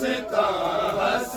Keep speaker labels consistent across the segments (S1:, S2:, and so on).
S1: ہنستا ہنس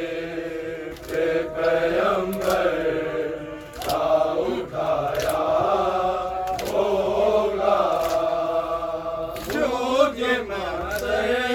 S1: کے نکلی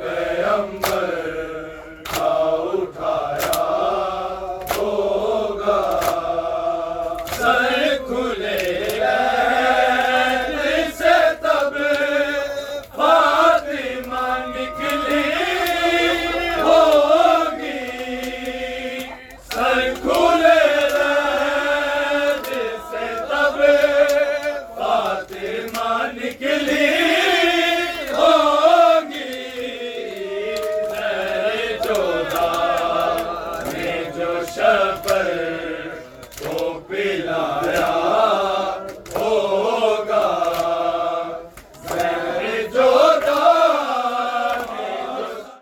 S1: پیغمبر